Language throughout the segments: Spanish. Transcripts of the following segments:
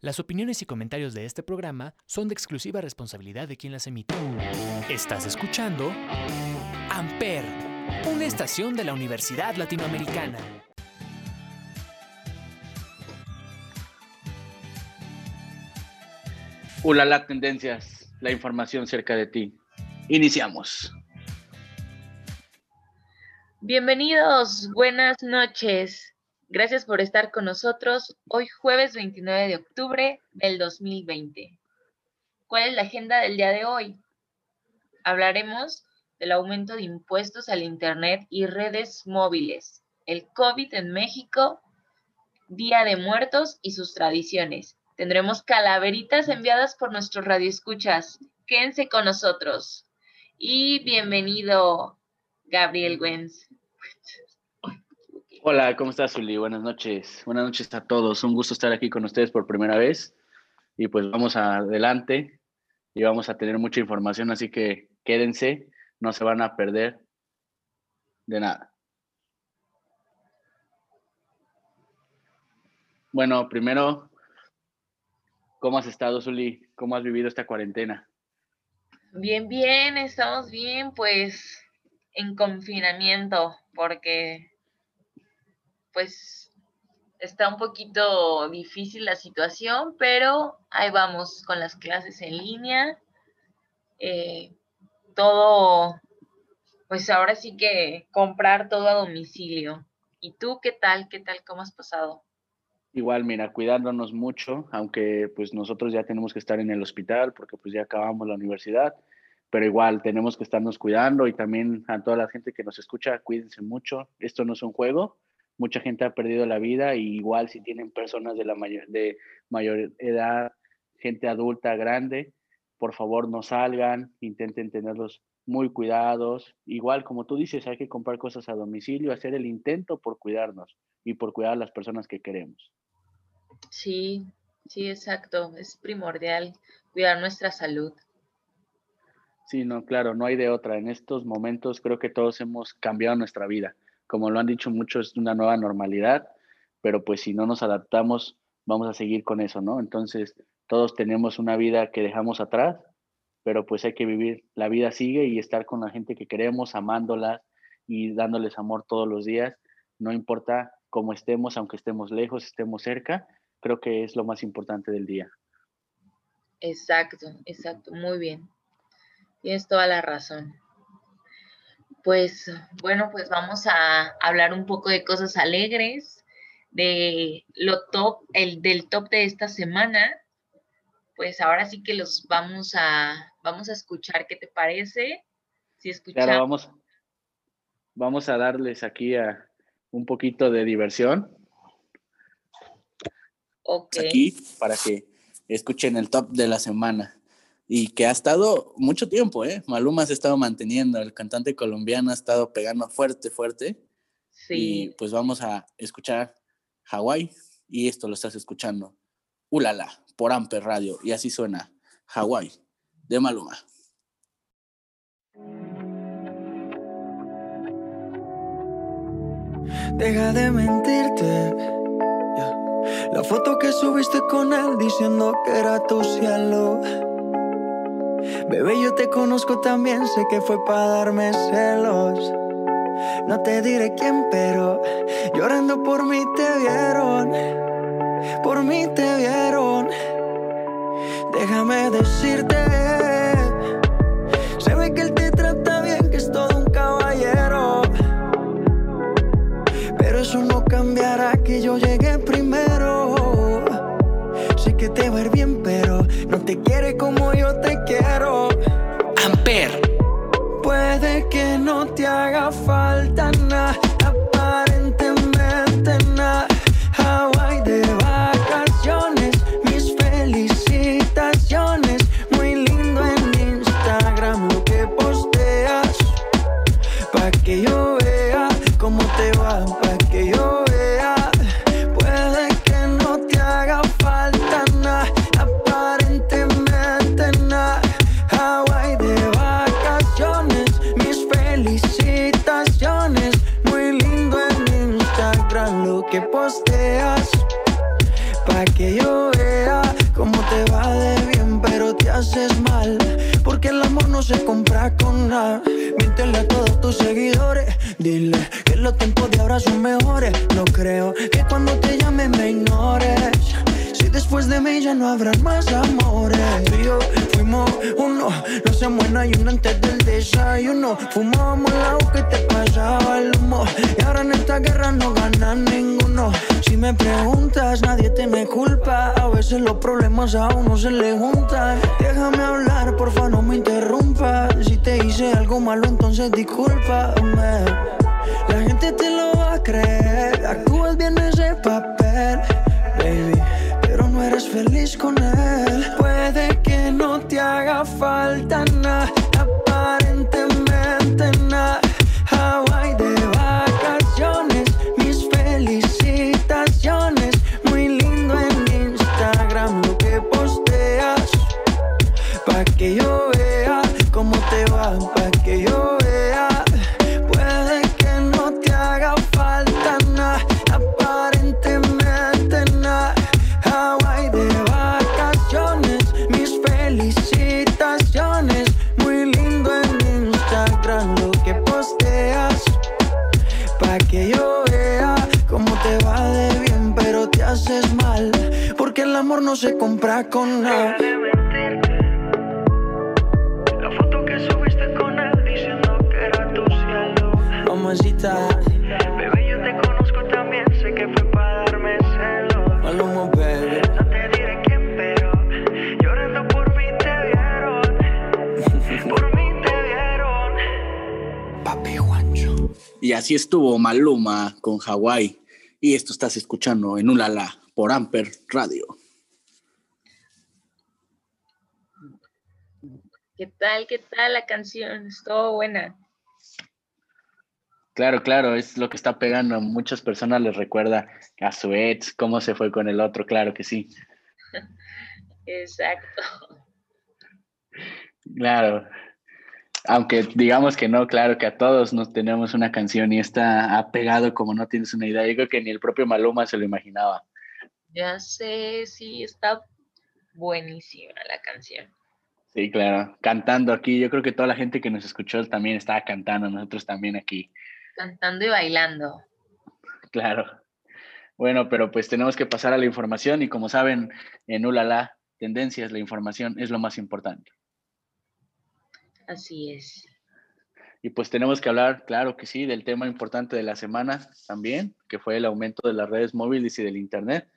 Las opiniones y comentarios de este programa son de exclusiva responsabilidad de quien las emite. Estás escuchando Amper, una estación de la Universidad Latinoamericana. Ulala Tendencias, la información cerca de ti. Iniciamos. Bienvenidos, buenas noches. Gracias por estar con nosotros hoy jueves 29 de octubre del 2020. ¿Cuál es la agenda del día de hoy? Hablaremos del aumento de impuestos al Internet y redes móviles, el COVID en México, Día de Muertos y sus tradiciones. Tendremos calaveritas enviadas por nuestros radioescuchas. Quédense con nosotros. Y bienvenido, Gabriel Wenz. Hola, ¿cómo estás, Uli? Buenas noches. Buenas noches a todos. Un gusto estar aquí con ustedes por primera vez. Y pues vamos adelante y vamos a tener mucha información, así que quédense, no se van a perder de nada. Bueno, primero, ¿cómo has estado, Zuli? ¿Cómo has vivido esta cuarentena? Bien, bien, estamos bien, pues en confinamiento, porque pues está un poquito difícil la situación, pero ahí vamos con las clases en línea. Eh, todo, pues ahora sí que comprar todo a domicilio. ¿Y tú qué tal? ¿Qué tal? ¿Cómo has pasado? Igual, mira, cuidándonos mucho, aunque pues nosotros ya tenemos que estar en el hospital porque pues ya acabamos la universidad, pero igual tenemos que estarnos cuidando y también a toda la gente que nos escucha, cuídense mucho. Esto no es un juego, mucha gente ha perdido la vida y igual si tienen personas de la mayor, de mayor edad, gente adulta, grande, por favor no salgan, intenten tenerlos muy cuidados. Igual, como tú dices, hay que comprar cosas a domicilio, hacer el intento por cuidarnos y por cuidar a las personas que queremos. Sí, sí, exacto. Es primordial cuidar nuestra salud. Sí, no, claro, no hay de otra. En estos momentos creo que todos hemos cambiado nuestra vida como lo han dicho muchos, es una nueva normalidad, pero pues si no nos adaptamos, vamos a seguir con eso, ¿no? Entonces, todos tenemos una vida que dejamos atrás, pero pues hay que vivir, la vida sigue y estar con la gente que queremos, amándolas y dándoles amor todos los días, no importa cómo estemos, aunque estemos lejos, estemos cerca, creo que es lo más importante del día. Exacto, exacto, muy bien. Tienes toda la razón pues bueno, pues vamos a hablar un poco de cosas alegres, de lo top, el del top de esta semana. Pues ahora sí que los vamos a, vamos a escuchar, ¿qué te parece? Si Claro, vamos, vamos a darles aquí a un poquito de diversión. Ok. Aquí para que escuchen el top de la semana y que ha estado mucho tiempo, ¿eh? Maluma se ha estado manteniendo, el cantante colombiano ha estado pegando fuerte, fuerte. Sí. Y pues vamos a escuchar Hawái y esto lo estás escuchando. Ulala, por Amper Radio y así suena Hawái de Maluma. Deja de mentirte. La foto que subiste con él diciendo que era tu cielo Bebé, yo te conozco también, sé que fue para darme celos. No te diré quién, pero llorando por mí te vieron. Por mí te vieron. Déjame decirte, se ve que él te trata bien, que es todo un caballero. Pero eso no cambiará que yo llegué entonces discúlpame. La gente te lo va a creer. Actúas bien ese papel, baby no eres feliz con él. Puede que no te haga falta nada, no se compra con nada. La foto que subiste con él diciendo que era tu cielo. Mamacita. Bebé, yo te conozco también, sé que fue para darme celo. Maluma, baby. No te diré quién, pero llorando por mí te vieron. por mí te vieron. Papi Juancho. Y así estuvo Maluma con Hawái. Y esto estás escuchando en Ulala por Amper Radio. ¿Qué tal? ¿Qué tal la canción? Estuvo buena. Claro, claro, es lo que está pegando. A muchas personas les recuerda a su ex, cómo se fue con el otro, claro que sí. Exacto. Claro. Aunque digamos que no, claro que a todos nos tenemos una canción y está ha pegado como no tienes una idea. Yo creo que ni el propio Maluma se lo imaginaba. Ya sé, sí, está buenísima la canción. Sí, claro, cantando aquí. Yo creo que toda la gente que nos escuchó también estaba cantando, nosotros también aquí. Cantando y bailando. Claro. Bueno, pero pues tenemos que pasar a la información y como saben, en Ulala, tendencias, la información es lo más importante. Así es. Y pues tenemos que hablar, claro que sí, del tema importante de la semana también, que fue el aumento de las redes móviles y del Internet.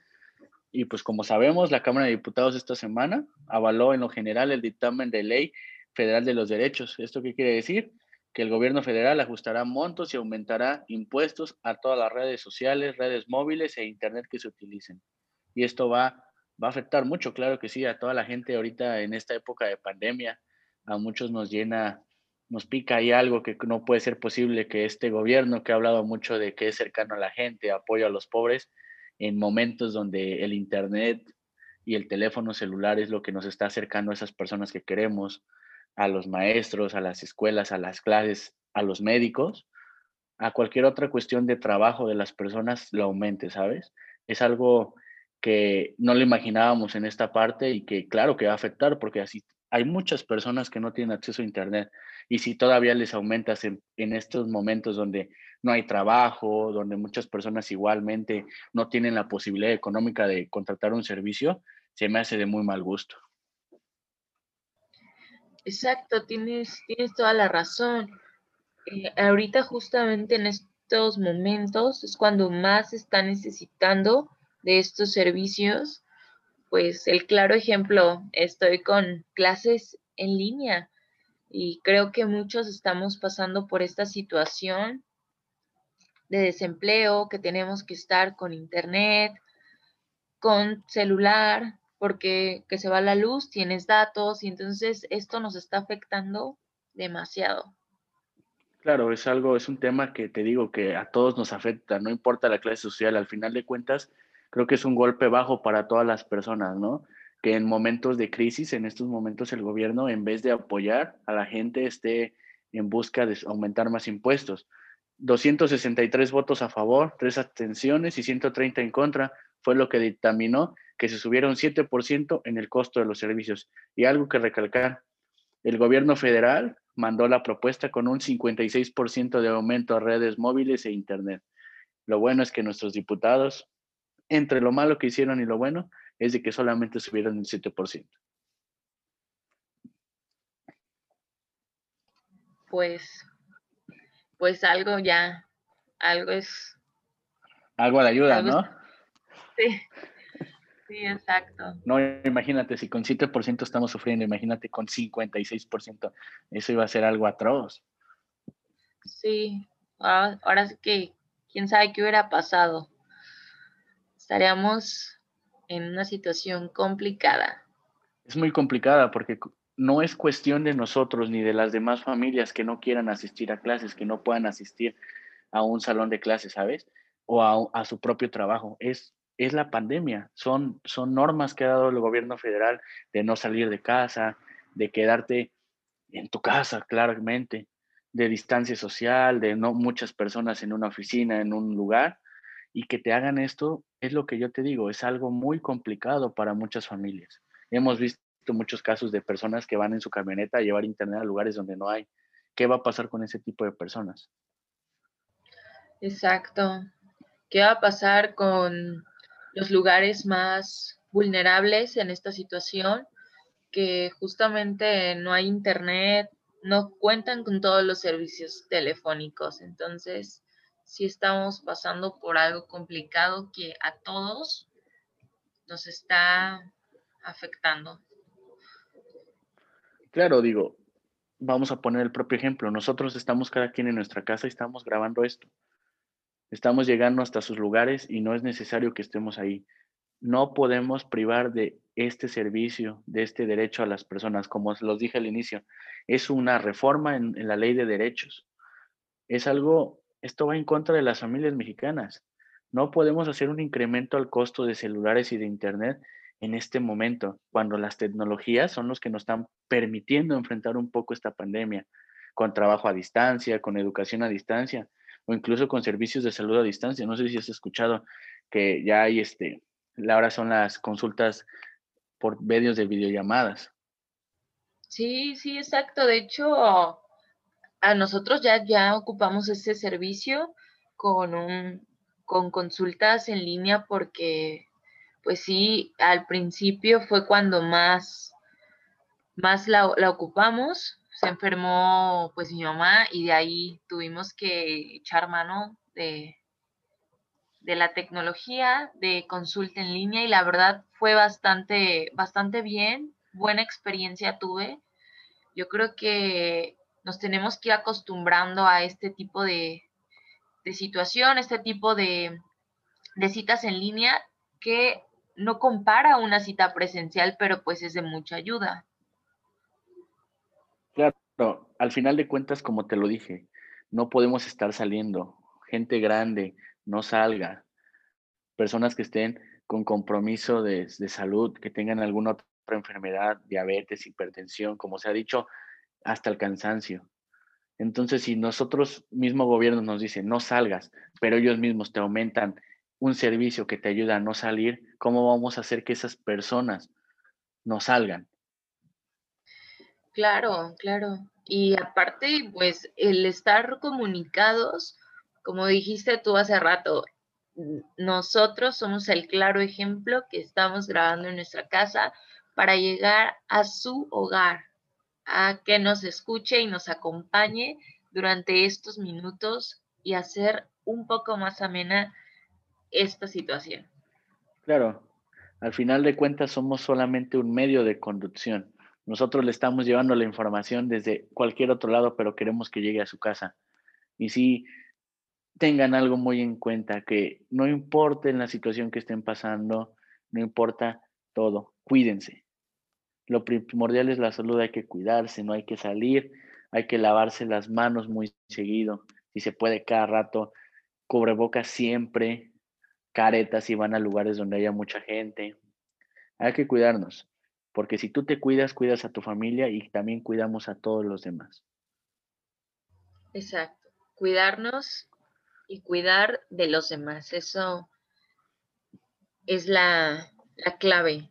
Y pues como sabemos, la Cámara de Diputados esta semana avaló en lo general el dictamen de ley federal de los derechos. ¿Esto qué quiere decir? Que el gobierno federal ajustará montos y aumentará impuestos a todas las redes sociales, redes móviles e internet que se utilicen. Y esto va, va a afectar mucho, claro que sí, a toda la gente ahorita en esta época de pandemia. A muchos nos llena, nos pica ahí algo que no puede ser posible que este gobierno que ha hablado mucho de que es cercano a la gente, apoyo a los pobres, en momentos donde el Internet y el teléfono celular es lo que nos está acercando a esas personas que queremos, a los maestros, a las escuelas, a las clases, a los médicos, a cualquier otra cuestión de trabajo de las personas lo aumente, ¿sabes? Es algo que no lo imaginábamos en esta parte y que claro que va a afectar porque así hay muchas personas que no tienen acceso a Internet y si todavía les aumentas en, estos momentos donde no hay trabajo, donde muchas personas igualmente no tienen la posibilidad económica de contratar un servicio, se me hace de muy mal gusto. Exacto, tienes, tienes toda la razón. Eh, ahorita justamente en estos momentos es cuando más se está necesitando de estos servicios pues el claro ejemplo, estoy con clases en línea y creo que muchos estamos pasando por esta situación de desempleo, que tenemos que estar con internet, con celular, porque que se va la luz, tienes datos y entonces esto nos está afectando demasiado. Claro, es algo, es un tema que te digo que a todos nos afecta, no importa la clase social, al final de cuentas creo que es un golpe bajo para todas las personas, ¿no? Que en momentos de crisis, en estos momentos el gobierno, en vez de apoyar a la gente, esté en busca de aumentar más impuestos. 263 votos a favor, 3 abstenciones y 130 en contra fue lo que dictaminó que se subiera un 7% en el costo de los servicios. Y algo que recalcar, el gobierno federal mandó la propuesta con un 56% de aumento a redes móviles e Internet. Lo bueno es que nuestros diputados, entre lo malo que hicieron y lo bueno, es de que solamente subieron el 7%. Pues, pues algo ya, algo es. Algo de ayuda, ¿no? Sí, sí, exacto. No, imagínate, si con 7% estamos sufriendo, imagínate con 56%, eso iba a ser algo atroz. Sí, ahora sí que quién sabe qué hubiera pasado. Estaríamos en una situación complicada. Es muy complicada porque no es cuestión de nosotros ni de las demás familias que no quieran asistir a clases, que no puedan asistir a un salón de clases, ¿sabes? O a, su propio trabajo. Es, es la pandemia. Son, son normas que ha dado el gobierno federal de no salir de casa, de quedarte en tu casa, claramente de distancia social, de no muchas personas en una oficina, en un lugar, y que te hagan esto, es lo que yo te digo, es algo muy complicado para muchas familias. Hemos visto muchos casos de personas que van en su camioneta a llevar internet a lugares donde no hay. ¿Qué va a pasar con ese tipo de personas? Exacto. ¿Qué va a pasar con los lugares más vulnerables en esta situación? Que justamente no hay internet, no cuentan con todos los servicios telefónicos. Entonces, sí estamos pasando por algo complicado que a todos nos está afectando. Claro, digo, vamos a poner el propio ejemplo. Nosotros estamos cada quien en nuestra casa y estamos grabando esto. Estamos llegando hasta sus lugares y no es necesario que estemos ahí. No podemos privar de este servicio, de este derecho a las personas, como los dije al inicio es una reforma en, la ley de derechos. Es algo, esto va en contra de las familias mexicanas. No podemos hacer un incremento al costo de celulares y de Internet en este momento, cuando las tecnologías son los que nos están permitiendo enfrentar un poco esta pandemia, con trabajo a distancia, con educación a distancia, o incluso con servicios de salud a distancia. No sé si has escuchado que ya hay este, ahora son las consultas por medios de videollamadas. Sí, sí, exacto. De hecho, a nosotros ya, ya ocupamos ese servicio con un, con consultas en línea porque, pues sí, al principio fue cuando más, más la, ocupamos. Se enfermó pues mi mamá y de ahí tuvimos que echar mano de, de la tecnología de consulta en línea y la verdad fue bastante, bastante bien buena experiencia tuve. Yo creo que nos tenemos que ir acostumbrando a este tipo de, situación, este tipo de, de citas en línea que no compara una cita presencial, pero pues es de mucha ayuda. Claro, al final de cuentas, como te lo dije, no podemos estar saliendo. Gente grande, no salga. Personas que estén con compromiso de, de salud, que tengan alguna enfermedad, diabetes, hipertensión, como se ha dicho, hasta el cansancio. Entonces, si nosotros mismo gobierno nos dice no salgas, pero ellos mismos te aumentan un servicio que te ayuda a no salir, ¿cómo vamos a hacer que esas personas no salgan? Claro, claro. Y aparte, pues el estar comunicados, como dijiste tú hace rato, nosotros somos el claro ejemplo que estamos grabando en nuestra casa, para llegar a su hogar, a que nos escuche y nos acompañe durante estos minutos y hacer un poco más amena esta situación. Claro, al final de cuentas somos solamente un medio de conducción. Nosotros le estamos llevando la información desde cualquier otro lado, pero queremos que llegue a su casa. Y si tengan algo muy en cuenta, que no importa en la situación que estén pasando, no importa todo, cuídense. Lo primordial es la salud, hay que cuidarse, no hay que salir, hay que lavarse las manos muy seguido, si se puede cada rato, cubrebocas siempre, caretas si van a lugares donde haya mucha gente. Hay que cuidarnos, porque si tú te cuidas, cuidas a tu familia y también cuidamos a todos los demás. Exacto, cuidarnos y cuidar de los demás, eso es la, la clave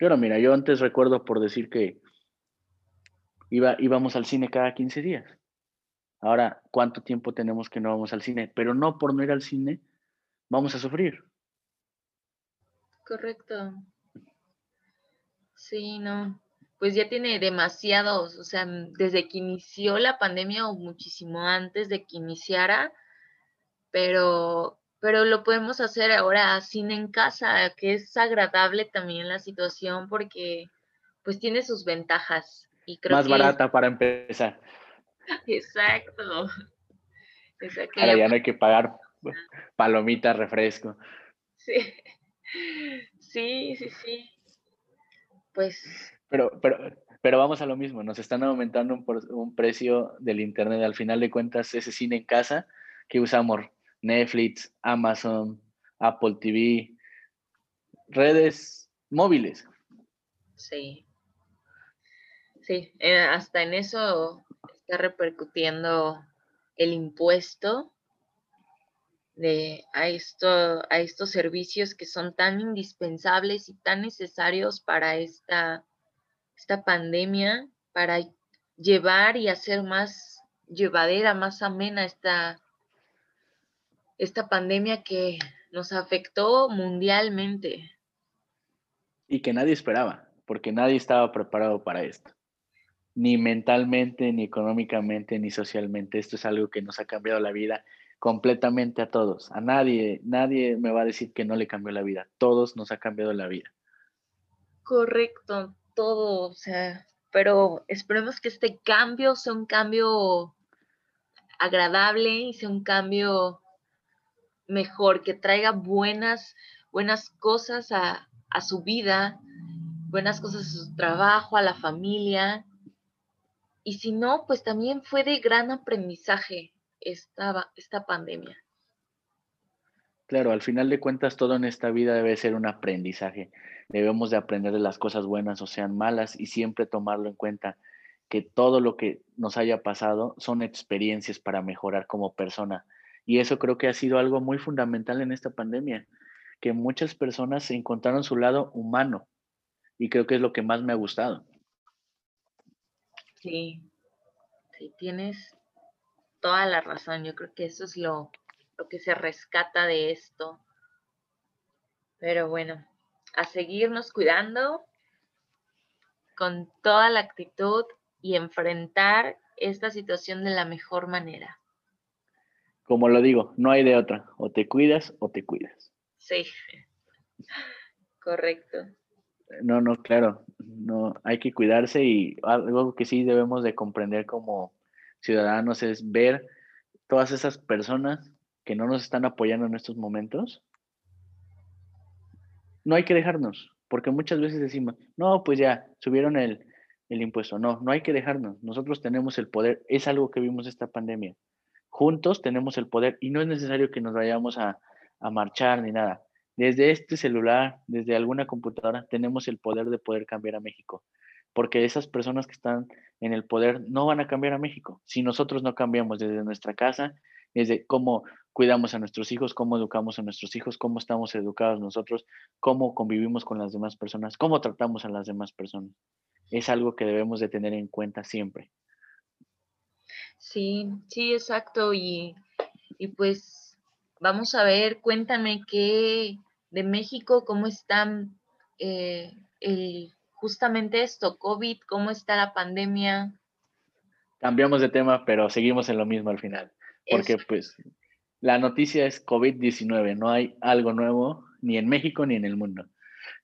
Claro, mira, yo antes recuerdo por decir que iba, íbamos al cine cada 15 días. Ahora, ¿cuánto tiempo tenemos que no vamos al cine? Pero no por no ir al cine, vamos a sufrir. Correcto. Sí, no. Pues ya tiene demasiados, o sea, desde que inició la pandemia o muchísimo antes de que iniciara, pero pero lo podemos hacer ahora cine en casa, que es agradable también la situación porque pues tiene sus ventajas. Y creo Más barata para empezar. Exacto. Ahora ya no hay que pagar palomitas, refresco. Sí. Sí, sí, sí. Pues. Pero, pero, pero vamos a lo mismo, nos están aumentando un, un precio del internet. Al final de cuentas, ese cine en casa que usamos Netflix, Amazon, Apple TV, redes móviles. Sí. Sí, eh, hasta en eso está repercutiendo el impuesto de, a, esto, a estos servicios que son tan indispensables y tan necesarios para esta, esta pandemia, para llevar y hacer más llevadera, más amena esta, esta pandemia que nos afectó mundialmente. Y que nadie esperaba, porque nadie estaba preparado para esto. Ni mentalmente, ni económicamente, ni socialmente. Esto es algo que nos ha cambiado la vida completamente a todos. A nadie, nadie me va a decir que no le cambió la vida. Todos nos ha cambiado la vida. Correcto, todo, o sea, pero esperemos que este cambio sea un cambio agradable y sea un cambio mejor, que traiga buenas, buenas cosas a, su vida, buenas cosas a su trabajo, a la familia. Y si no, pues también fue de gran aprendizaje esta, esta pandemia. Claro, al final de cuentas todo en esta vida debe ser un aprendizaje. Debemos de aprender de las cosas buenas o sean malas y siempre tomarlo en cuenta que todo lo que nos haya pasado son experiencias para mejorar como persona y eso creo que ha sido algo muy fundamental en esta pandemia, que muchas personas encontraron su lado humano. Y creo que es lo que más me ha gustado. Sí, sí, tienes toda la razón. Yo creo que eso es lo, lo que se rescata de esto. Pero bueno, a seguirnos cuidando con toda la actitud y enfrentar esta situación de la mejor manera como lo digo, no hay de otra. O te cuidas o te cuidas. Sí, correcto. No, no, claro, no, hay que cuidarse y algo que sí debemos de comprender como ciudadanos es ver todas esas personas que no nos están apoyando en estos momentos. No hay que dejarnos, porque muchas veces decimos, no, pues ya, subieron el, el impuesto. No, no hay que dejarnos. Nosotros tenemos el poder. Es algo que vimos esta pandemia juntos tenemos el poder y no es necesario que nos vayamos a, marchar ni nada. Desde este celular, desde alguna computadora, tenemos el poder de poder cambiar a México. Porque esas personas que están en el poder no van a cambiar a México. Si nosotros no cambiamos desde nuestra casa, desde cómo cuidamos a nuestros hijos, cómo educamos a nuestros hijos, cómo estamos educados nosotros, cómo convivimos con las demás personas, cómo tratamos a las demás personas. Es algo que debemos de tener en cuenta siempre. Sí, sí, exacto. Y, pues vamos a ver, cuéntame qué de México, cómo están eh, el, justamente esto, COVID, cómo está la pandemia. Cambiamos de tema, pero seguimos en lo mismo al final, porque pues la noticia es COVID-19, no hay algo nuevo ni en México ni en el mundo.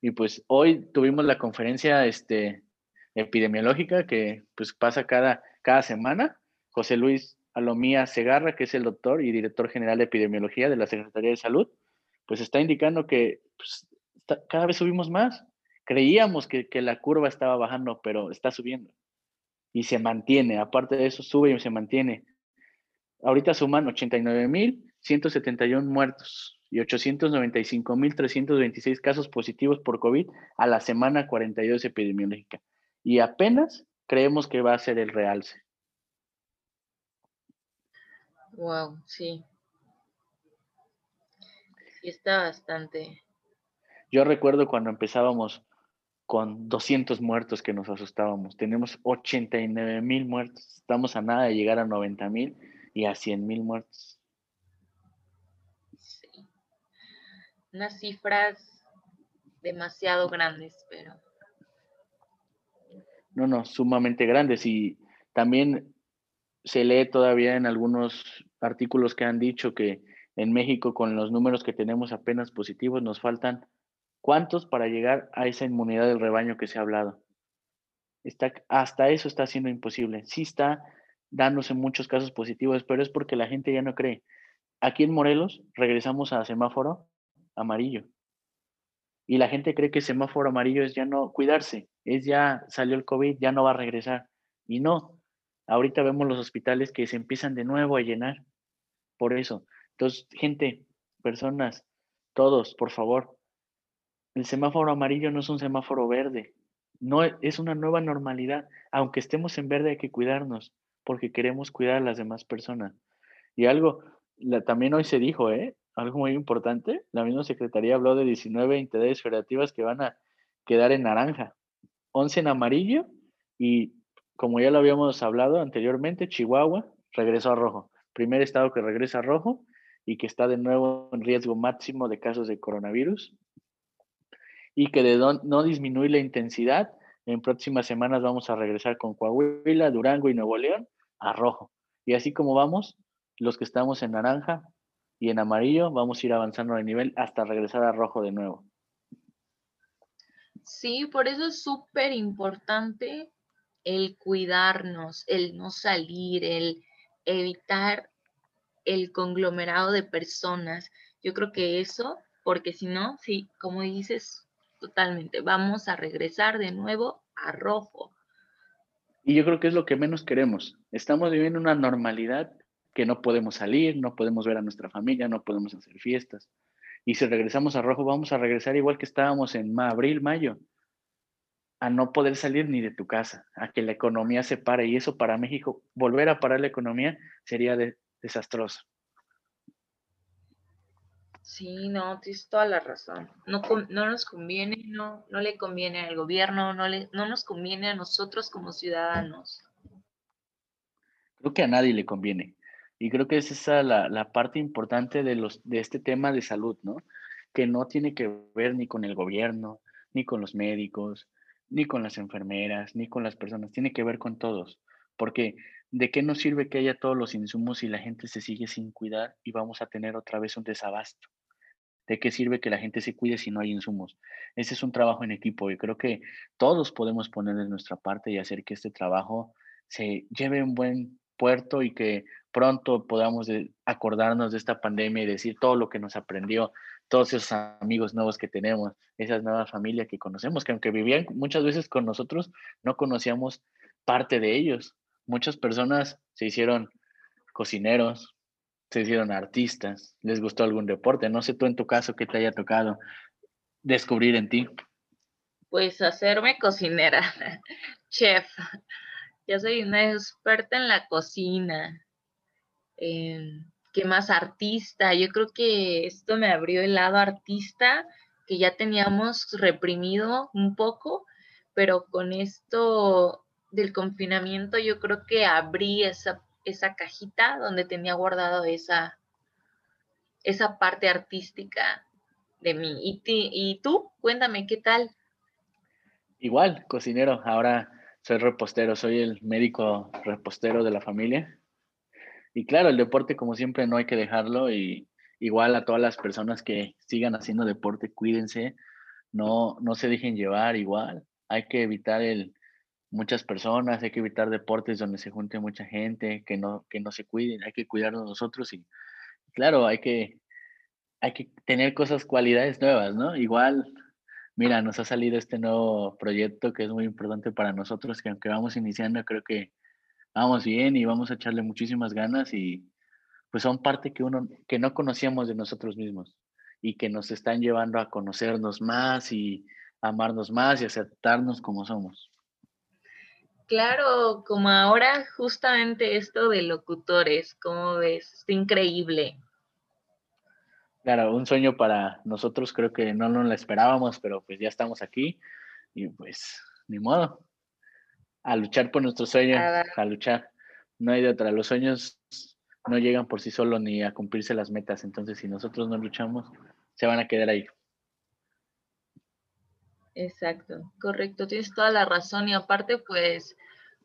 Y pues hoy tuvimos la conferencia este, epidemiológica que pues pasa cada, cada semana José Luis Alomía Segarra, que es el doctor y director general de epidemiología de la Secretaría de Salud, pues está indicando que pues, cada vez subimos más. Creíamos que, la curva estaba bajando, pero está subiendo. Y se mantiene, aparte de eso, sube y se mantiene. Ahorita suman 89.171 muertos y 895.326 casos positivos por COVID a la semana 42 epidemiológica. Y apenas creemos que va a ser el realce. Wow, sí. Sí está bastante. Yo recuerdo cuando empezábamos con 200 muertos que nos asustábamos. Tenemos 89 mil muertos. Estamos a nada de llegar a 90 mil y a 100 mil muertos. Sí. Unas cifras demasiado grandes, pero... No, no, sumamente grandes. Y también se lee todavía en algunos artículos que han dicho que en México con los números que tenemos apenas positivos nos faltan ¿Cuántos para llegar a esa inmunidad del rebaño que se ha hablado? Está, hasta eso está siendo imposible. Sí está dándose muchos casos positivos, pero es porque la gente ya no cree. Aquí en Morelos regresamos a semáforo amarillo. Y la gente cree que semáforo amarillo es ya no cuidarse, es ya salió el COVID, ya no va a regresar. Y no, ahorita vemos los hospitales que se empiezan de nuevo a llenar. Por eso. Entonces, gente, personas, todos, por favor, el semáforo amarillo no es un semáforo verde, no e, es una nueva normalidad. Aunque estemos en verde hay que cuidarnos porque queremos cuidar a las demás personas. Y algo, también hoy se dijo, ¿eh? algo muy importante, la misma Secretaría habló de 19 entidades federativas que van a quedar en naranja, 11 en amarillo y como ya lo habíamos hablado anteriormente, Chihuahua regresó a rojo. Primer estado que regresa a rojo y que está de nuevo en riesgo máximo de casos de coronavirus y que de no, disminuir la intensidad, en próximas semanas vamos a regresar con Coahuila, Durango y Nuevo León a rojo. Y así como vamos, los que estamos en naranja y en amarillo, vamos a ir avanzando de nivel hasta regresar a rojo de nuevo. Sí, por eso es súper importante el cuidarnos, el no salir, el evitar el conglomerado de personas. Yo creo que eso, porque si no, sí, como dices, totalmente. Vamos a regresar de nuevo a rojo. Y yo creo que es lo que menos queremos. Estamos viviendo una normalidad que no podemos salir, no podemos ver a nuestra familia, no podemos hacer fiestas. Y si regresamos a rojo, vamos a regresar igual que estábamos en abril, mayo, a no poder salir ni de tu casa, a que la economía se pare. Y eso para México, volver a parar la economía sería desastroso. Sí, no, tienes toda la razón. No, no nos conviene, no, no le conviene al gobierno, no, le, no nos conviene a nosotros como ciudadanos. Creo que a nadie le conviene. Y creo que es esa la, la parte importante de, los, de este tema de salud, ¿no? Que no tiene que ver ni con el gobierno, ni con los médicos, ni con las enfermeras, ni con las personas, tiene que ver con todos. Porque ¿de qué nos sirve que haya todos los insumos si la gente se sigue sin cuidar y vamos a tener otra vez un desabasto? ¿De qué sirve que la gente se cuide si no hay insumos? Ese es un trabajo en equipo y creo que todos podemos poner de nuestra parte y hacer que este trabajo se lleve un buen puerto y que pronto podamos acordarnos de esta pandemia y decir todo lo que nos aprendió, todos esos amigos nuevos que tenemos, esas nuevas familias que conocemos, que aunque vivían muchas veces con nosotros, no conocíamos parte de ellos. Muchas personas se hicieron cocineros, se hicieron artistas, les gustó algún deporte. No sé tú en tu caso qué te haya tocado descubrir en ti. Pues hacerme cocinera, chef. Ya soy una experta en la cocina. ¿Qué más? Artista. Yo creo que esto me abrió el lado artista que ya teníamos reprimido un poco, pero con esto del confinamiento yo creo que abrí esa esa cajita donde tenía guardado esa, esa parte artística de mí. ¿Y, ¿Y tú? Cuéntame, ¿qué tal? Igual, cocinero. Ahora soy repostero, soy el médico repostero de la familia. Y claro, el deporte, como siempre, no hay que dejarlo. Y igual a todas las personas que sigan haciendo deporte, cuídense, no, no se dejen llevar igual. Hay que evitar el, muchas personas, hay que evitar deportes donde se junte mucha gente, que no, que no se cuiden, hay que cuidarnos nosotros y claro, hay que, hay que tener cosas, cualidades nuevas, ¿no? Igual, mira, nos ha salido este nuevo proyecto que es muy importante para nosotros, que aunque vamos iniciando, creo que vamos bien y vamos a echarle muchísimas ganas y pues son parte que uno, que no conocíamos de nosotros mismos y que nos están llevando a conocernos más y amarnos más y aceptarnos como somos. Claro, como ahora justamente esto de locutores, ¿cómo ves? Es increíble. Claro, un sueño para nosotros, creo que no nos lo esperábamos, pero pues ya estamos aquí. Y pues, ni modo. A luchar por nuestros sueños, a luchar. No hay de otra. Los sueños no llegan por sí solos ni a cumplirse las metas. Entonces, si nosotros no luchamos, se van a quedar ahí. Exacto, correcto, tienes toda la razón y aparte pues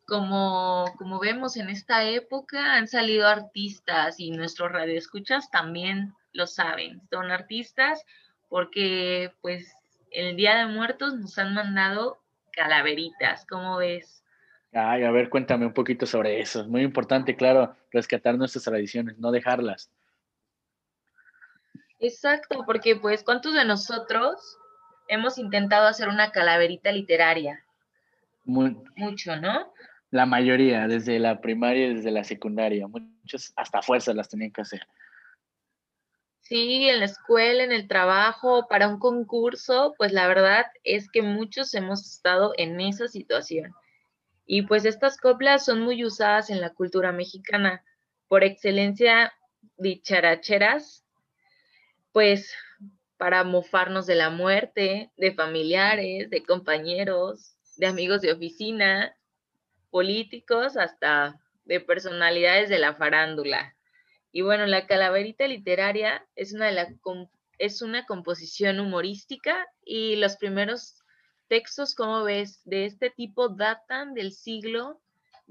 como, como vemos en esta época han salido artistas y nuestros radioescuchas también lo saben, son artistas porque pues el Día de Muertos nos han mandado calaveritas, ¿cómo ves? Ay, a ver, cuéntame un poquito sobre eso. Es muy importante, claro, rescatar nuestras tradiciones, no dejarlas. Exacto, porque pues ¿cuántos de nosotros hemos intentado hacer una calaverita literaria? Mucho, ¿no? La mayoría, desde la primaria y desde la secundaria. Muchos hasta fuerzas las tenían que hacer. Sí, en la escuela, en el trabajo, para un concurso, pues la verdad es que muchos hemos estado en esa situación. Y pues estas coplas son muy usadas en la cultura mexicana. Por excelencia, dicharacheras, pues para mofarnos de la muerte, de familiares, de compañeros, de amigos de oficina, políticos, hasta de personalidades de la farándula. Y bueno, la calaverita literaria es una, es una composición humorística y los primeros textos, como ves, de este tipo datan del siglo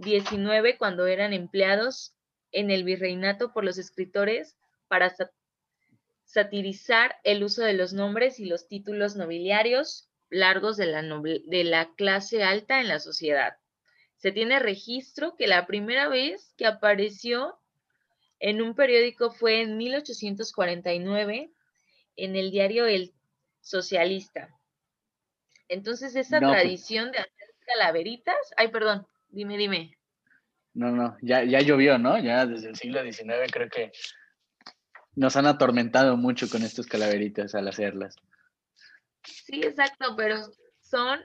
XIX, cuando eran empleados en el virreinato por los escritores para satirizar el uso de los nombres y los títulos nobiliarios largos de la, de la clase alta en la sociedad. Se tiene registro que la primera vez que apareció en un periódico fue en 1849 en el diario El Socialista. Entonces, esa pues tradición de hacer calaveritas, ay, perdón, dime, dime. No, no, ya, ya llovió, ¿no? Ya desde el siglo XIX creo que nos han atormentado mucho con estas calaveritas al hacerlas. Sí, exacto, pero son...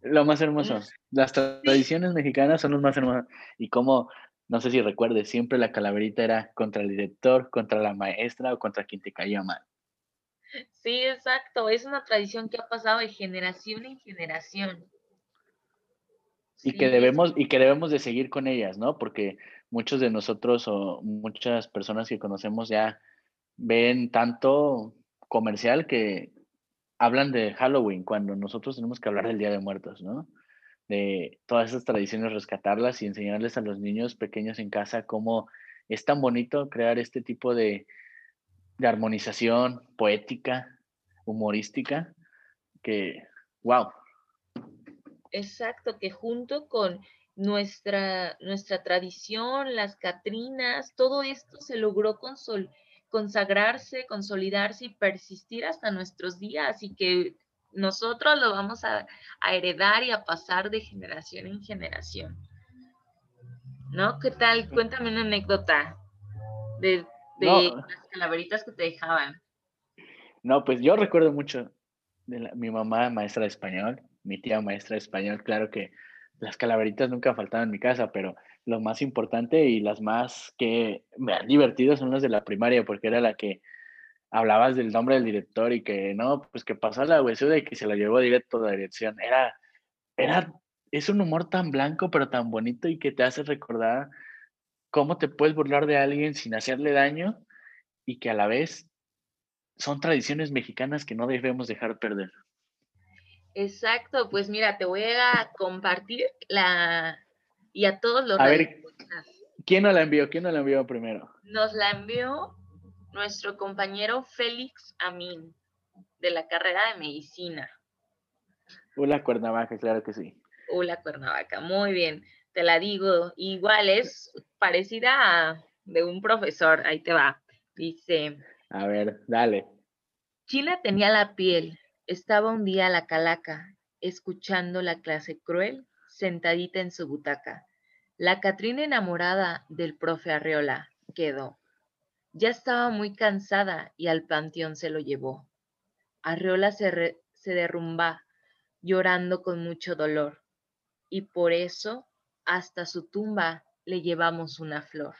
Lo más hermoso. Las tradiciones mexicanas son los más hermosos. Y como no sé si recuerdes, siempre la calaverita era contra el director, contra la maestra o contra quien te caía mal. Sí, exacto. Es una tradición que ha pasado de generación en generación. Y que debemos, y que debemos de seguir con ellas, ¿no? Porque muchos de nosotros o muchas personas que conocemos ya ven tanto comercial que hablan de Halloween cuando nosotros tenemos que hablar del Día de Muertos, ¿no? de todas esas tradiciones, rescatarlas y enseñarles a los niños pequeños en casa cómo es tan bonito crear este tipo de, de armonización poética, humorística, que, wow. Exacto, que junto con nuestra, nuestra tradición, las Catrinas, todo esto se logró consagrarse, consolidarse y persistir hasta nuestros días y que nosotros lo vamos a, heredar y a pasar de generación en generación. ¿No? ¿Qué tal? Cuéntame una anécdota de, las calaveritas que te dejaban. No, pues yo recuerdo mucho de mi mamá maestra de español, mi tía maestra de español, claro que las calaveritas nunca faltaban en mi casa, pero lo más importante y las más que me han divertido son las de la primaria, porque era la que hablabas del nombre del director y que no, pues que pasó la huesuda y que se la llevó directo a la dirección. Era, era, es un humor tan blanco pero tan bonito y que te hace recordar cómo te puedes burlar de alguien sin hacerle daño y que a la vez son tradiciones mexicanas que no debemos dejar perder. Exacto, pues mira, te voy a compartir la y a todos los A ver, ¿quién nos la envió? ¿Quién nos la envió primero? Nos la envió nuestro compañero Félix Amin, de la carrera de medicina. Hola Cuernavaca, claro que sí. Hola Cuernavaca, muy bien, te la digo. Igual es parecida a de un profesor, ahí te va. Dice. A ver, dale. China tenía la piel, estaba un día a la calaca, escuchando la clase cruel, sentadita en su butaca. La Catrina enamorada del profe Arreola quedó. Ya estaba muy cansada y al panteón se lo llevó. Arreola se, se derrumba, llorando con mucho dolor, y por eso hasta su tumba le llevamos una flor.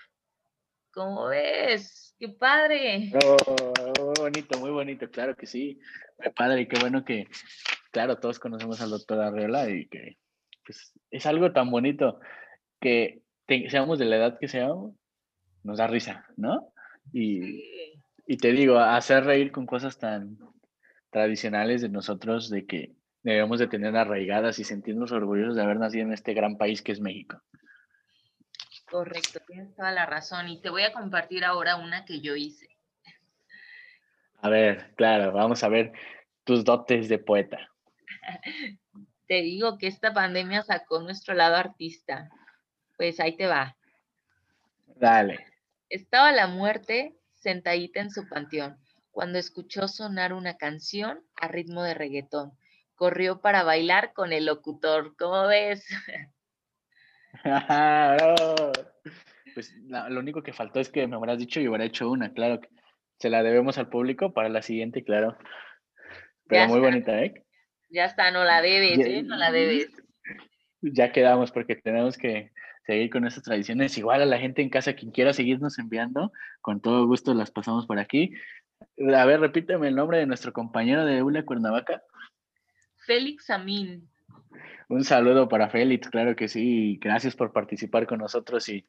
¿Cómo ves? ¡Qué padre! Oh, muy bonito, muy bonito, claro que sí. Qué padre, qué bueno que, claro, todos conocemos al doctor Arriola y que pues, es algo tan bonito que seamos de la edad que seamos, nos da risa, ¿no? Y, y te digo, hacer reír con cosas tan tradicionales de nosotros, de que debemos de tener arraigadas y sentirnos orgullosos de haber nacido en este gran país que es México. Correcto, tienes toda la razón. Y te voy a compartir ahora una que yo hice. A ver, claro, vamos a ver tus dotes de poeta. Te digo que esta pandemia sacó nuestro lado artista. Pues ahí te va. Dale. Estaba la muerte sentadita en su panteón cuando escuchó sonar una canción a ritmo de reggaetón. Corrió para bailar con el locutor. ¿Cómo ves? pues lo único que faltó es que me hubieras dicho y hubiera hecho una, claro que se la debemos al público para la siguiente, claro. Pero muy bonita, ¿eh? Ya está, no la debes, ¿eh? No la debes. Ya quedamos porque tenemos que seguir con esas tradiciones. Igual a la gente en casa, quien quiera seguirnos enviando, con todo gusto las pasamos por aquí. A ver, repíteme el nombre de nuestro compañero de ULA Cuernavaca. Félix Amin. Un saludo para Félix, claro que sí. Gracias por participar con nosotros y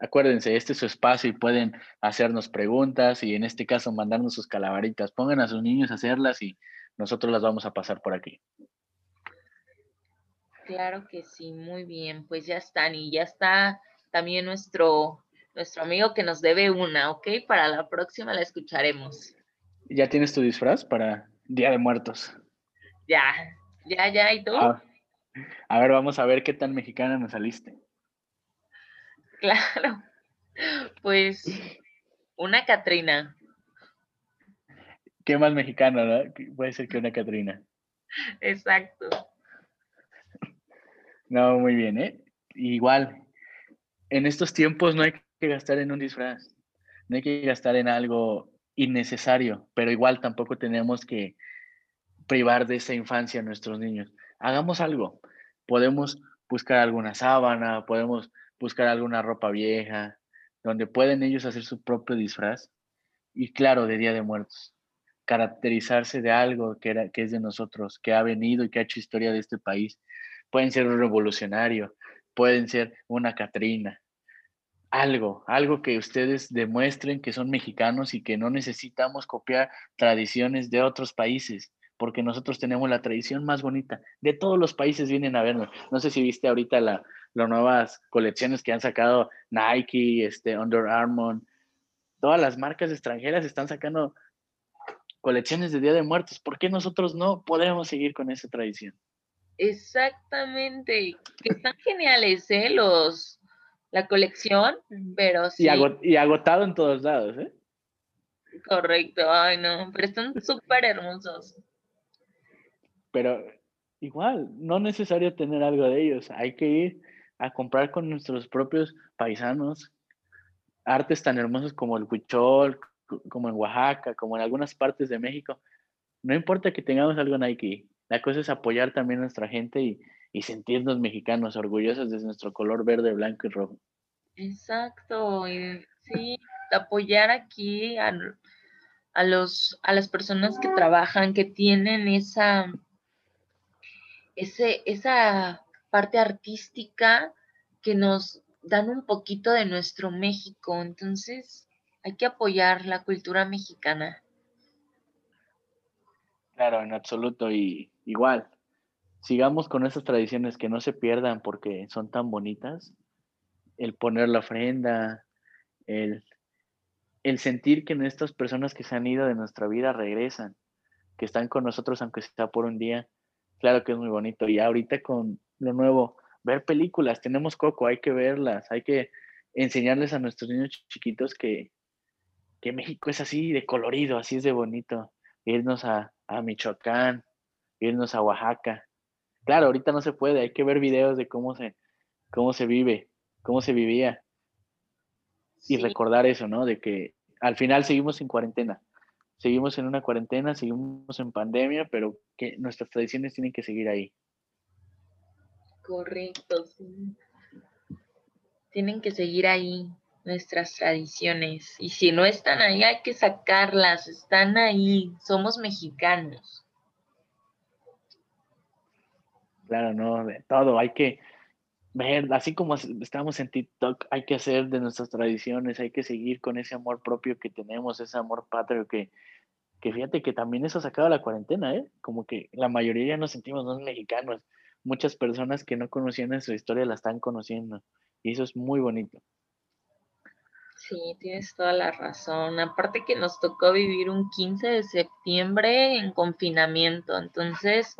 acuérdense, este es su espacio y pueden hacernos preguntas y en este caso mandarnos sus calaveritas. Pongan a sus niños a hacerlas y nosotros las vamos a pasar por aquí. Claro que sí, muy bien. Pues ya están y ya está también nuestro, nuestro amigo que nos debe una, ¿ok? Para la próxima la escucharemos. ¿Ya tienes tu disfraz para Día de Muertos? Ya, ya, ya, ¿y tú? Ah, a ver, vamos a ver qué tan mexicana nos saliste. Claro, pues una Catrina. ¿Qué más mexicano, no? Puede ser que una Catrina. Exacto. No, muy bien, ¿eh? Igual, en estos tiempos no hay que gastar en un disfraz, no hay que gastar en algo innecesario, pero igual tampoco tenemos que privar de esa infancia a nuestros niños. Hagamos algo. Podemos buscar alguna sábana, podemos buscar alguna ropa vieja, donde pueden ellos hacer su propio disfraz. Y claro, de Día de Muertos, caracterizarse de algo que, era, que es de nosotros, que ha venido y que ha hecho historia de este país. Pueden ser un revolucionario, pueden ser una Catrina, algo, algo que ustedes demuestren que son mexicanos y que no necesitamos copiar tradiciones de otros países porque nosotros tenemos la tradición más bonita. De todos los países vienen a vernos. No sé si viste ahorita la, las nuevas colecciones que han sacado Nike, este, Under Armour. Todas las marcas extranjeras están sacando colecciones de Día de Muertos. ¿Por qué nosotros no podemos seguir con esa tradición? Exactamente. están geniales, ¿eh? Los, la colección, pero sí. Y, y agotado en todos lados, ¿eh? Correcto, ay no, pero están súper hermosos pero igual, no necesario tener algo de ellos, hay que ir a comprar con nuestros propios paisanos artes tan hermosos como el huichol, como en Oaxaca, como en algunas partes de México. No importa que tengamos algo Nike, la cosa es apoyar también a nuestra gente y, sentirnos mexicanos, orgullosos de nuestro color verde, blanco y rojo. Exacto, y sí, apoyar aquí a, a, los, a las personas que trabajan, que tienen esa, ese, esa parte artística que nos dan un poquito de nuestro México. Entonces, hay que apoyar la cultura mexicana. Claro, en absoluto. Y igual, sigamos con esas tradiciones que no se pierdan porque son tan bonitas. El poner la ofrenda, el, el sentir que estas personas que se han ido de nuestra vida regresan, que están con nosotros aunque sea por un día Claro que es muy bonito. Y ahorita con lo nuevo, ver películas, tenemos Coco, hay que verlas, hay que enseñarles a nuestros niños chiquitos que, que México es así de colorido, así es de bonito. Irnos a, a Michoacán, irnos a Oaxaca. Claro, ahorita no se puede, hay que ver videos de cómo se, cómo se vive, cómo se vivía. Y recordar eso, ¿no? De que al final seguimos en cuarentena seguimos en una cuarentena, seguimos en pandemia, pero que nuestras tradiciones tienen que seguir ahí. Correcto, sí. Tienen que seguir ahí nuestras tradiciones. Y si no están ahí, hay que sacarlas. Están ahí. Somos mexicanos. Claro, no, de todo. Hay que ver, así como estamos en TikTok, hay que hacer de nuestras tradiciones, hay que seguir con ese amor propio que tenemos, ese amor patrio que, que fíjate que también eso sacaba la cuarentena, ¿eh? Como que la mayoría nos sentimos más mexicanos. Muchas personas que no conocían su historia la están conociendo. Y eso es muy bonito. Sí, tienes toda la razón. Aparte que nos tocó vivir un 15 de septiembre en confinamiento, entonces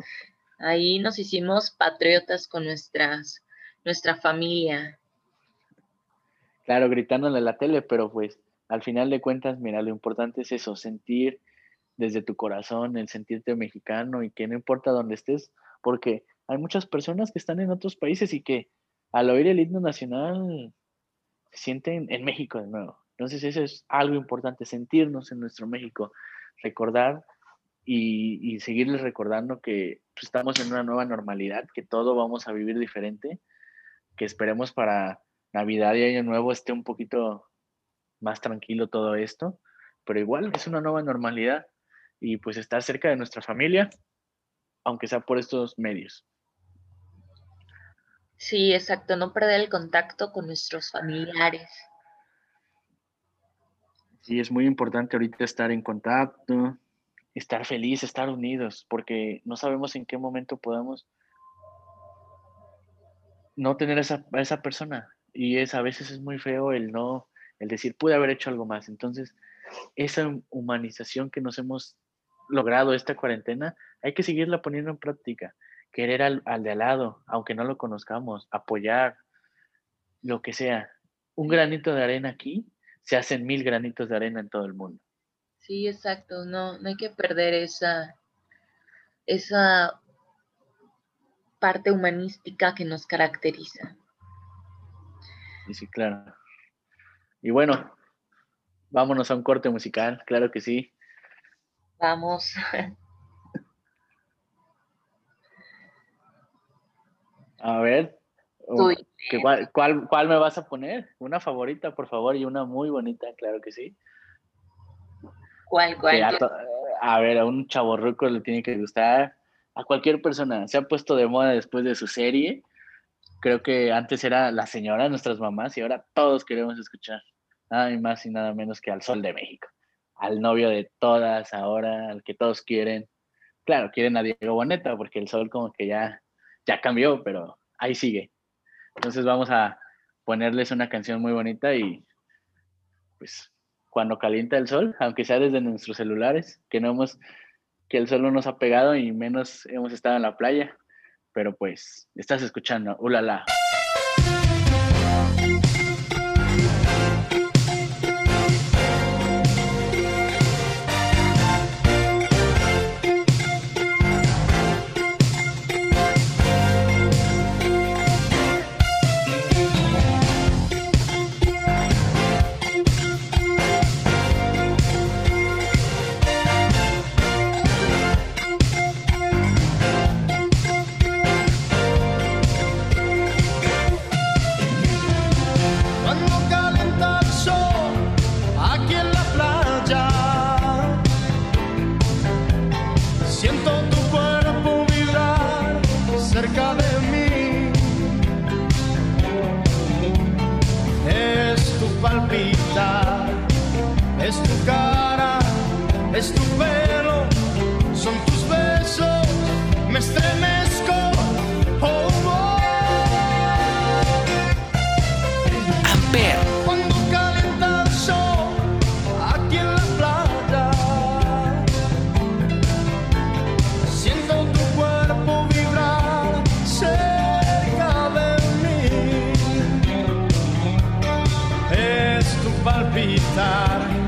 ahí nos hicimos patriotas con nuestras, nuestra familia. Claro, gritándole a la tele, pero pues al final de cuentas, mira, lo importante es eso, sentir desde tu corazón el sentirte mexicano y que no importa dónde estés, porque hay muchas personas que están en otros países y que al oír el himno nacional sienten en México de nuevo. Entonces eso es algo importante, sentirnos en nuestro México, recordar y, seguirles recordando que pues, estamos en una nueva normalidad, que todo vamos a vivir diferente, que esperemos para Navidad y Año Nuevo esté un poquito más tranquilo todo esto, pero igual es una nueva normalidad y pues estar cerca de nuestra familia, aunque sea por estos medios. Sí, exacto, no perder el contacto con nuestros familiares. Sí, es muy importante ahorita estar en contacto, estar feliz, estar unidos, porque no sabemos en qué momento podamos no tener esa, a esa persona. Y es a veces es muy feo el no, el decir, pude haber hecho algo más. Entonces, esa humanización que nos hemos logrado esta cuarentena, hay que seguirla poniendo en práctica querer al, de al lado, aunque no lo conozcamos, apoyar, lo que sea. Un granito de arena aquí se hacen mil granitos de arena en todo el mundo. Sí, exacto. No, no hay que perder esa, esa parte humanística que nos caracteriza. Sí, sí, claro. Y bueno, vámonos a un corte musical, claro que sí. Vamos. A ver, cuál, cuál, me vas a poner? Una favorita, por favor, y una muy bonita, claro que sí. ¿Cuál, cuál? A, ver, a un chaborruco le tiene que gustar. A cualquier persona. Se ha puesto de moda después de su serie. Creo que antes era la señora, nuestras mamás, y ahora todos queremos escuchar. Nada más y nada menos que al Sol de México. Al novio de todas ahora, al que todos quieren. Claro, quieren a Diego Boneta, porque el Sol como que ya ya cambió, pero ahí sigue. Entonces vamos a ponerles una canción muy bonita y pues cuando calienta el sol, aunque sea desde nuestros celulares, que no hemos, que el sol no nos ha pegado y menos hemos estado en la playa, pero pues estás escuchando, ulala. pensar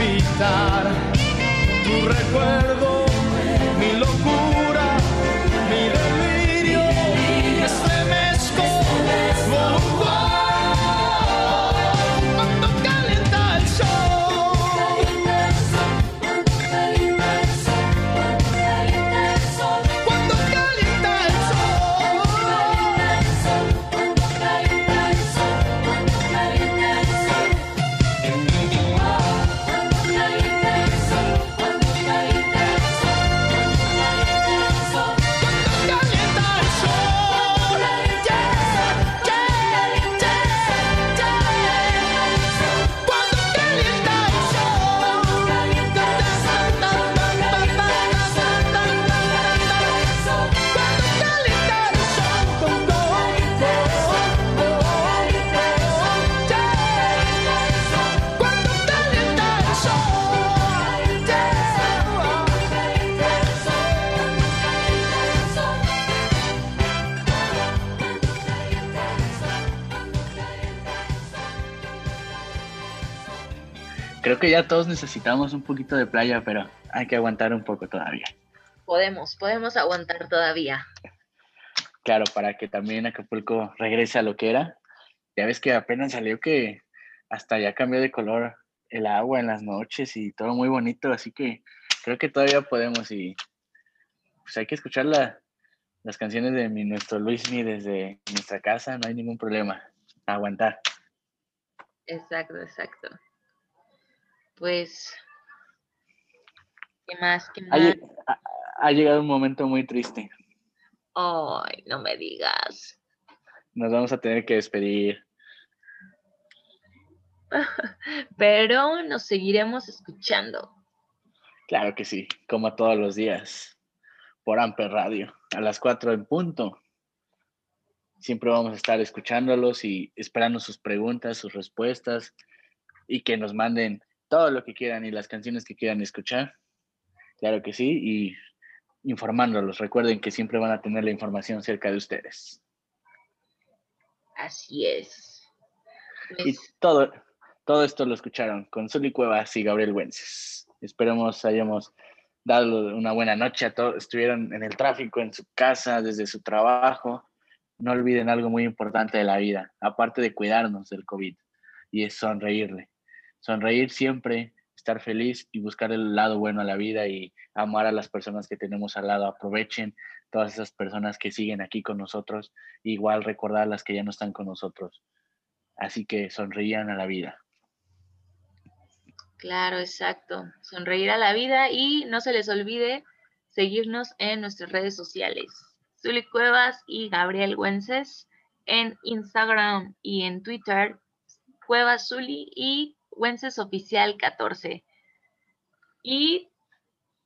evitar tu recuerdo. Creo que ya todos necesitamos un poquito de playa, pero hay que aguantar un poco todavía. Podemos, podemos aguantar todavía. Claro, para que también Acapulco regrese a lo que era. Ya ves que apenas salió que hasta ya cambió de color el agua en las noches y todo muy bonito, así que creo que todavía podemos y pues hay que escuchar la- las canciones de mi, nuestro Luismi desde nuestra casa, no hay ningún problema. Aguantar. Exacto, exacto. Pues, ¿qué más? ¿Qué más? ha- ha llegado un momento muy triste. Ay, no me digas. Nos vamos a tener que despedir. Pero nos seguiremos escuchando. Claro que sí, como todos los días, por Amper Radio, a las 4 en punto. Siempre vamos a estar escuchándolos y esperando sus preguntas, sus respuestas y que nos manden todo lo que quieran y las canciones que quieran escuchar. Claro que sí, y informándolos. Recuerden que siempre van a tener la información cerca de ustedes. Así es. Y Pues, todo, todo esto lo escucharon con Zuli Cuevas y Gabriel Wences. Esperemos hayamos dado una buena noche a todos. Estuvieron en el tráfico, en su casa, desde su trabajo. No olviden algo muy importante de la vida, aparte de cuidarnos del COVID, y es sonreírle. Sonreír siempre, estar feliz y buscar el lado bueno a la vida y amar a las personas que tenemos al lado. Aprovechen todas esas personas que siguen aquí con nosotros, igual recordar las que ya no están con nosotros. Así que sonreían a la vida. claro, exacto. Sonreír a la vida y no se les olvide seguirnos en nuestras redes sociales. Zuli Cuevas y Gabriel Güences en Instagram y en Twitter. Cuevas Zuli y Güences Oficial 14. Y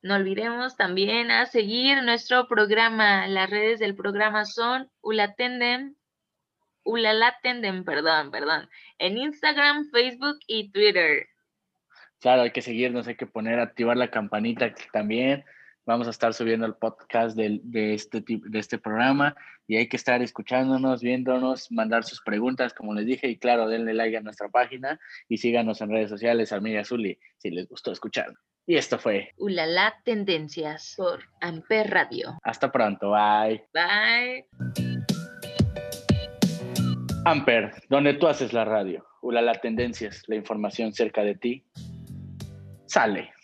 no olvidemos también a seguir nuestro programa. Las redes del programa son Ulatendem, Ulalatendem, perdón, perdón, en Instagram, Facebook y Twitter. Claro, hay que seguirnos, hay que poner, activar la campanita también. Vamos a estar subiendo el podcast de, este, de este programa y hay que estar escuchándonos, viéndonos, mandar sus preguntas, como les dije, y claro, denle like a nuestra página y síganos en redes sociales, Almeida Azuli, si les gustó escuchar. Y esto fue. Ulala Tendencias por Amper Radio. Hasta pronto, bye. Bye. Amper, donde tú haces la radio. Ulala Tendencias, la información cerca de ti. Sale.